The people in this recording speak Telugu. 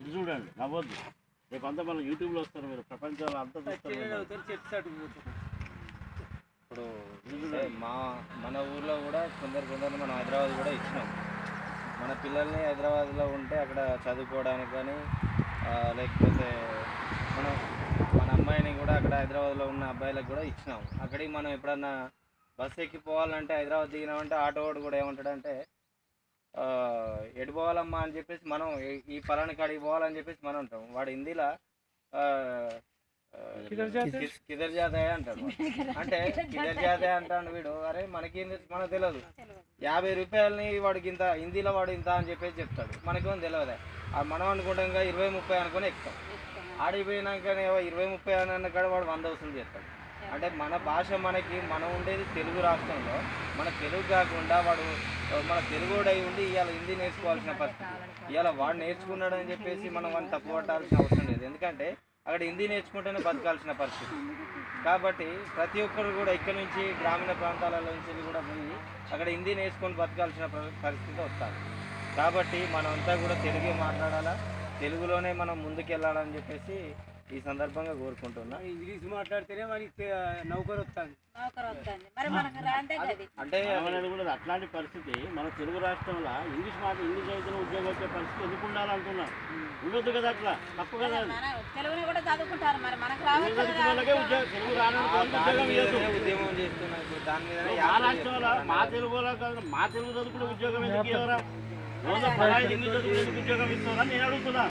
ఇది చూడండి నవ్వద్దు. రేపు అంతా మనం యూట్యూబ్లో వస్తారు మీరు ప్రపంచంలో అంతా చూస్తారు. ఇప్పుడు మా మన ఊర్లో కూడా కొందరు కొందరు మనం హైదరాబాద్ కూడా ఇచ్చినాం. మన పిల్లల్ని హైదరాబాద్లో ఉంటే అక్కడ చదువుకోవడానికి కానీ లేకపోతే మనం మన అమ్మాయిని కూడా అక్కడ హైదరాబాద్లో ఉన్న అబ్బాయిలకు కూడా ఇచ్చినాం. అక్కడికి మనం ఎప్పుడన్నా బస్సు ఎక్కి పోవాలంటే హైదరాబాద్ దిగినామంటే ఆటో వాడు కూడా ఏమంటాడంటే ఎటు పోవాలమ్మా అని చెప్పేసి మనం ఈ- పలాని కాడికి పోవాలని చెప్పేసి మనం ఉంటాం వాడు హిందీలో కిదర్ జాతే అంటాడు. అంటే కిదర్ జాతే అంటాడు వీడు. అరే మనకేం మనకు తెలియదు యాభై రూపాయలని వాడికి ఇంత హిందీలో వాడు ఇంత అని చెప్పేసి చెప్తాడు. మనకేమో తెలియదు ఆ మనం అనుకుంటాం కదా ఇరవై ముప్పై అనుకుని ఎక్కుతాం. ఆడిపోయినాకనే ఇరవై ముప్పై అని అన్న కాడ వాడు వంద వసూలు చేస్తాడు. అంటే మన భాష మనకి మనం ఉండేది తెలుగు రాష్ట్రంలో. మన తెలుగు కాకుండా వాడు మన తెలుగుడై ఉండి ఇవాళ హిందీ నేర్చుకోవాల్సిన పరిస్థితి. ఇవాళ వాడు నేర్చుకున్నాడు అని చెప్పేసి మనం వాడిని తప్పు పట్టాల్సిన అవసరం లేదు. ఎందుకంటే అక్కడ హిందీ నేర్చుకుంటేనే బతకాల్సిన పరిస్థితి. కాబట్టి ప్రతి ఒక్కరు కూడా ఇక్కడ నుంచి గ్రామీణ ప్రాంతాల నుంచి కూడా పోయి అక్కడ హిందీ నేర్చుకొని బతకాల్సిన పరిస్థితి వస్తారు. కాబట్టి మనమంతా కూడా తెలుగే మాట్లాడాలా తెలుగులోనే మనం ముందుకెళ్ళాలని చెప్పేసి ఈ సందర్భంగా కోరుకుంటున్నా. ఇంగ్లీష్ మాట్లాడితేనే మనకి నౌకరు వస్తుంది గది. అంటే ఏమనేది కూడా అట్లాంటి పరిస్థితి మన తెలుగు రాష్ట్రంలో ఇంగ్లీష్ మాట ఇంగ్లీష్ చదువుతున్న ఉద్యోగం వచ్చే పరిస్థితి ఎందుకు ఉండాలంటున్నా ఉండొద్దు కదా అట్లా. తప్పు కదా ఉద్యోగం ఆ దాని మీద మా రాష్ట్రంలో మా తెలుగు మా తెలుగు చదువుకునే ఉద్యోగం ఎందుకు ఇవ్వరా? రోజు ఇంగ్లీష్ చదువుకునే ఉద్యోగం ఇస్తారా నేను అడుగుతున్నా.